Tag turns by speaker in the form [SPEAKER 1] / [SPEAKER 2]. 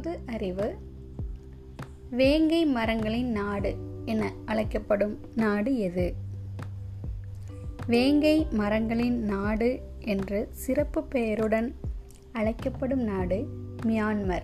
[SPEAKER 1] பொது அறிவு. வேங்கை மரங்களின் நாடு என அழைக்கப்படும் நாடு எது? வேங்கை மரங்களின் நாடு என்று சிறப்பு பெயருடன் அழைக்கப்படும் நாடு மியான்மர்.